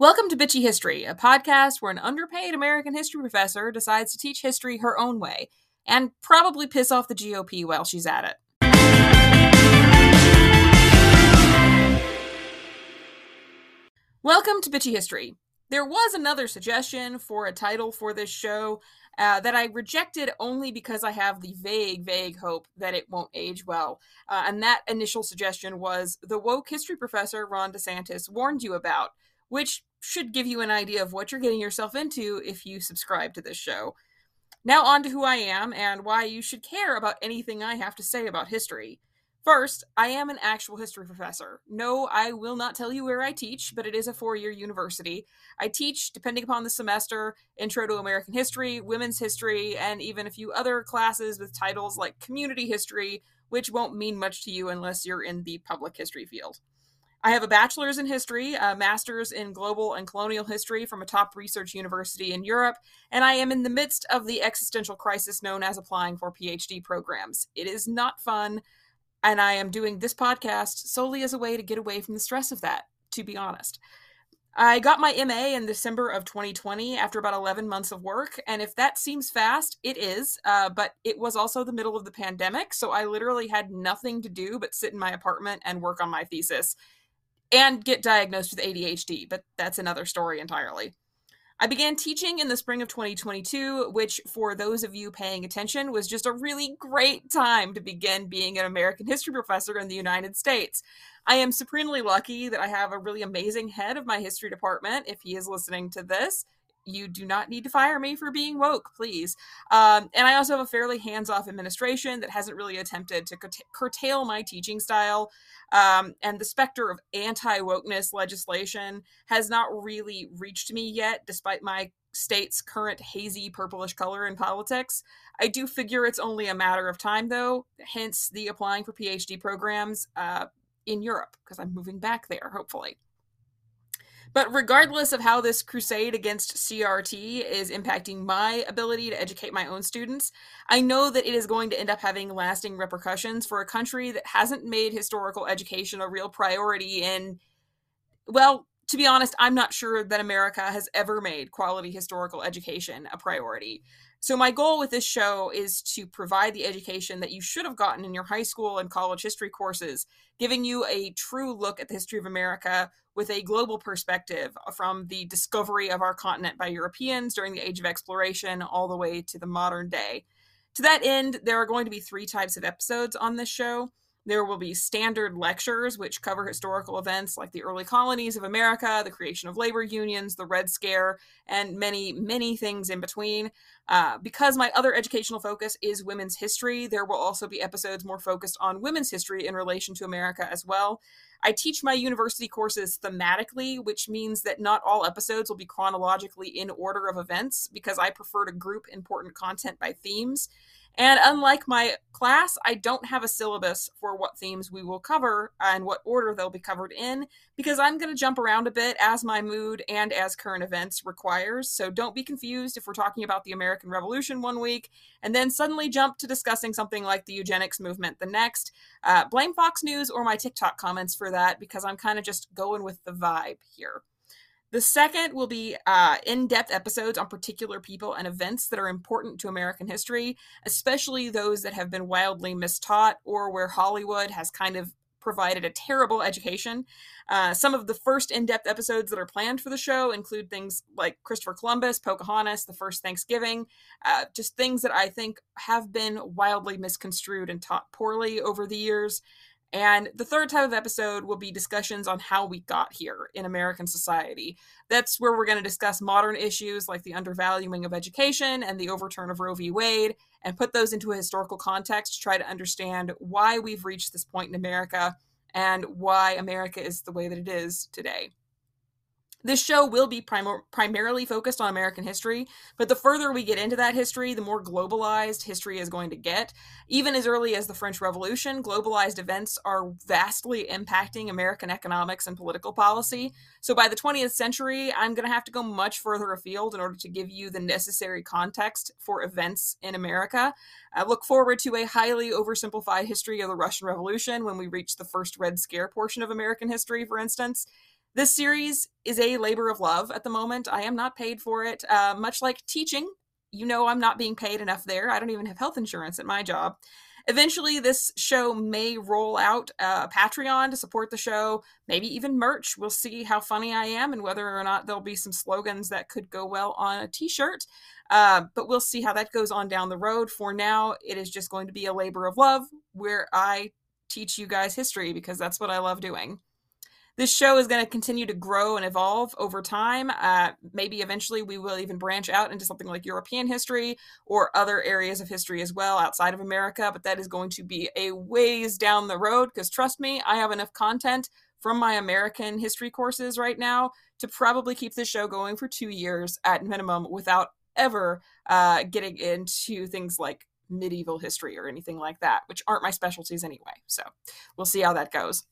Welcome to Bitchy History, a podcast where an underpaid American history professor decides to teach history her own way and probably piss off the GOP while she's at it. Welcome to Bitchy History. There was another suggestion for a title for this show uh, that I rejected only because I have the vague, vague hope that it won't age well. Uh, and that initial suggestion was The Woke History Professor Ron DeSantis warned you about, which should give you an idea of what you're getting yourself into if you subscribe to this show. Now, on to who I am and why you should care about anything I have to say about history. First, I am an actual history professor. No, I will not tell you where I teach, but it is a four year university. I teach, depending upon the semester, Intro to American History, Women's History, and even a few other classes with titles like Community History, which won't mean much to you unless you're in the public history field. I have a bachelor's in history, a master's in global and colonial history from a top research university in Europe, and I am in the midst of the existential crisis known as applying for PhD programs. It is not fun, and I am doing this podcast solely as a way to get away from the stress of that, to be honest. I got my MA in December of 2020 after about 11 months of work. And if that seems fast, it is. Uh, but it was also the middle of the pandemic. So I literally had nothing to do but sit in my apartment and work on my thesis and get diagnosed with ADHD, but that's another story entirely. I began teaching in the spring of 2022, which, for those of you paying attention, was just a really great time to begin being an American history professor in the United States. I am supremely lucky that I have a really amazing head of my history department, if he is listening to this you do not need to fire me for being woke, please. Um, and I also have a fairly hands off administration that hasn't really attempted to curtail my teaching style. Um, and the specter of anti wokeness legislation has not really reached me yet, despite my state's current hazy purplish color in politics. I do figure it's only a matter of time, though, hence the applying for PhD programs uh, in Europe, because I'm moving back there, hopefully. But regardless of how this crusade against CRT is impacting my ability to educate my own students, I know that it is going to end up having lasting repercussions for a country that hasn't made historical education a real priority in, well, to be honest, I'm not sure that America has ever made quality historical education a priority. So, my goal with this show is to provide the education that you should have gotten in your high school and college history courses, giving you a true look at the history of America with a global perspective uh, from the discovery of our continent by Europeans during the Age of Exploration all the way to the modern day. To that end, there are going to be three types of episodes on this show. There will be standard lectures, which cover historical events like the early colonies of America, the creation of labor unions, the Red Scare, and many, many things in between. Uh, because my other educational focus is women's history, there will also be episodes more focused on women's history in relation to America as well. I teach my university courses thematically, which means that not all episodes will be chronologically in order of events because I prefer to group important content by themes. And unlike my class, I don't have a syllabus for what themes we will cover and what order they'll be covered in because I'm going to jump around a bit as my mood and as current events requires. So don't be confused if we're talking about the American Revolution one week and then suddenly jump to discussing something like the eugenics movement the next. Uh, blame Fox News or my TikTok comments for that because I'm kind of just going with the vibe here. The second will be uh, in depth episodes on particular people and events that are important to American history, especially those that have been wildly mistaught or where Hollywood has kind of provided a terrible education. Uh, some of the first in depth episodes that are planned for the show include things like Christopher Columbus, Pocahontas, the first Thanksgiving, uh, just things that I think have been wildly misconstrued and taught poorly over the years. And the third type of episode will be discussions on how we got here in American society. That's where we're going to discuss modern issues like the undervaluing of education and the overturn of Roe v. Wade, and put those into a historical context to try to understand why we've reached this point in America and why America is the way that it is today. This show will be prim- primarily focused on American history, but the further we get into that history, the more globalized history is going to get. Even as early as the French Revolution, globalized events are vastly impacting American economics and political policy. So by the 20th century, I'm going to have to go much further afield in order to give you the necessary context for events in America. I look forward to a highly oversimplified history of the Russian Revolution when we reach the first Red Scare portion of American history, for instance. This series is a labor of love at the moment. I am not paid for it. Uh, much like teaching, you know, I'm not being paid enough there. I don't even have health insurance at my job. Eventually, this show may roll out a Patreon to support the show, maybe even merch. We'll see how funny I am and whether or not there'll be some slogans that could go well on a t shirt. Uh, but we'll see how that goes on down the road. For now, it is just going to be a labor of love where I teach you guys history because that's what I love doing this show is going to continue to grow and evolve over time. Uh, maybe eventually we will even branch out into something like European history or other areas of history as well outside of America, but that is going to be a ways down the road because trust me, I have enough content from my American history courses right now to probably keep this show going for two years at minimum without ever uh, getting into things like medieval history or anything like that, which aren't my specialties anyway. So we'll see how that goes.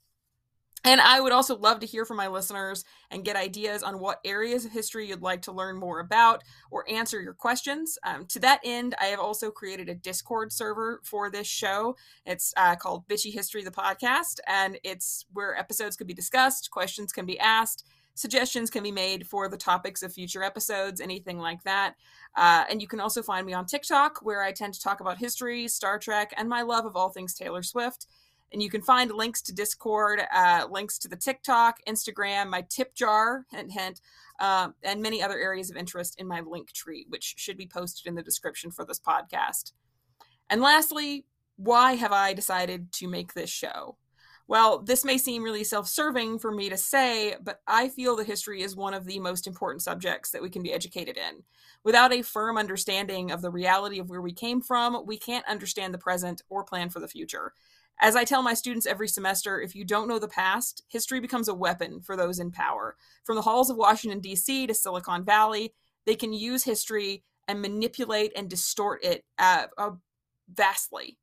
And I would also love to hear from my listeners and get ideas on what areas of history you'd like to learn more about or answer your questions. Um, to that end, I have also created a Discord server for this show. It's uh, called Bitchy History, the podcast, and it's where episodes can be discussed, questions can be asked, suggestions can be made for the topics of future episodes, anything like that. Uh, and you can also find me on TikTok, where I tend to talk about history, Star Trek, and my love of all things Taylor Swift. And you can find links to Discord, uh, links to the TikTok, Instagram, my tip jar, hint, hint, uh, and many other areas of interest in my link tree, which should be posted in the description for this podcast. And lastly, why have I decided to make this show? Well, this may seem really self serving for me to say, but I feel that history is one of the most important subjects that we can be educated in. Without a firm understanding of the reality of where we came from, we can't understand the present or plan for the future. As I tell my students every semester, if you don't know the past, history becomes a weapon for those in power. From the halls of Washington, D.C. to Silicon Valley, they can use history and manipulate and distort it uh, uh, vastly.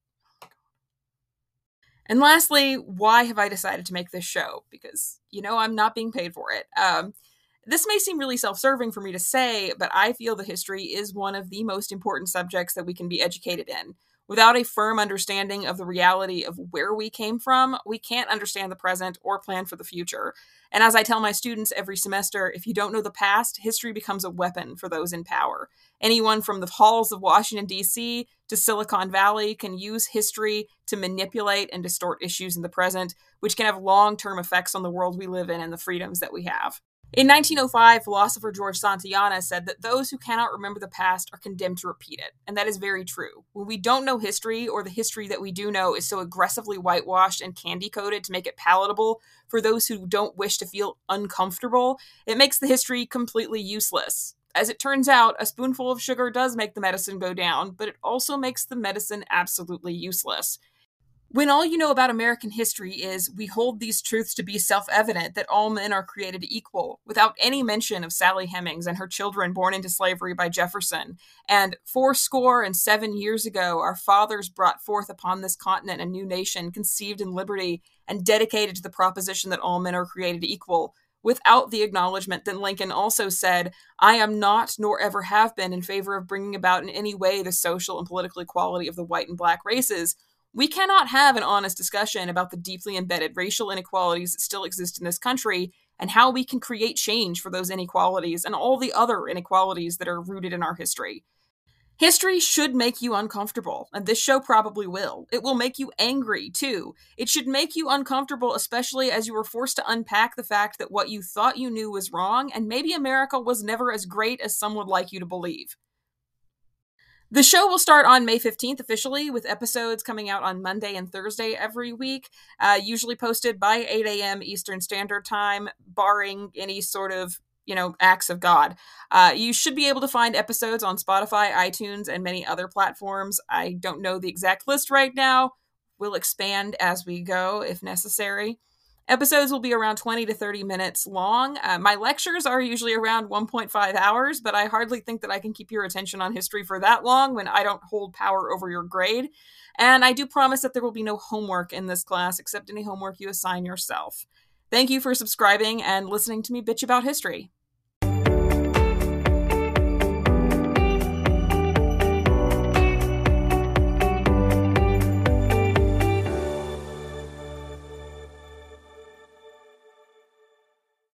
And lastly, why have I decided to make this show? Because, you know, I'm not being paid for it. Um, this may seem really self serving for me to say, but I feel that history is one of the most important subjects that we can be educated in. Without a firm understanding of the reality of where we came from, we can't understand the present or plan for the future. And as I tell my students every semester, if you don't know the past, history becomes a weapon for those in power. Anyone from the halls of Washington, D.C. to Silicon Valley can use history to manipulate and distort issues in the present, which can have long term effects on the world we live in and the freedoms that we have. In 1905, philosopher George Santayana said that those who cannot remember the past are condemned to repeat it. And that is very true. When we don't know history, or the history that we do know is so aggressively whitewashed and candy coated to make it palatable for those who don't wish to feel uncomfortable, it makes the history completely useless. As it turns out, a spoonful of sugar does make the medicine go down, but it also makes the medicine absolutely useless when all you know about American history is we hold these truths to be self evident that all men are created equal, without any mention of Sally Hemings and her children born into slavery by Jefferson. And four score and seven years ago, our fathers brought forth upon this continent a new nation conceived in liberty and dedicated to the proposition that all men are created equal. Without the acknowledgement that Lincoln also said, I am not nor ever have been in favor of bringing about in any way the social and political equality of the white and black races we cannot have an honest discussion about the deeply embedded racial inequalities that still exist in this country and how we can create change for those inequalities and all the other inequalities that are rooted in our history. History should make you uncomfortable, and this show probably will. It will make you angry, too. It should make you uncomfortable, especially as you are forced to unpack the fact that what you thought you knew was wrong, and maybe America was never as great as some would like you to believe. The show will start on May 15th officially, with episodes coming out on Monday and Thursday every week, uh, usually posted by 8 a.m. Eastern Standard Time, barring any sort of you know acts of god. Uh, you should be able to find episodes on spotify itunes and many other platforms. I don't know the exact list right now. We'll expand as we go if necessary Episodes will be around 20 to 30 minutes long. Uh, my lectures are usually around 1.5 hours, but I hardly think that I can keep your attention on history for that long when I don't hold power over your grade. And I do promise that there will be no homework in this class except any homework you assign yourself. Thank you for subscribing and listening to me bitch about history.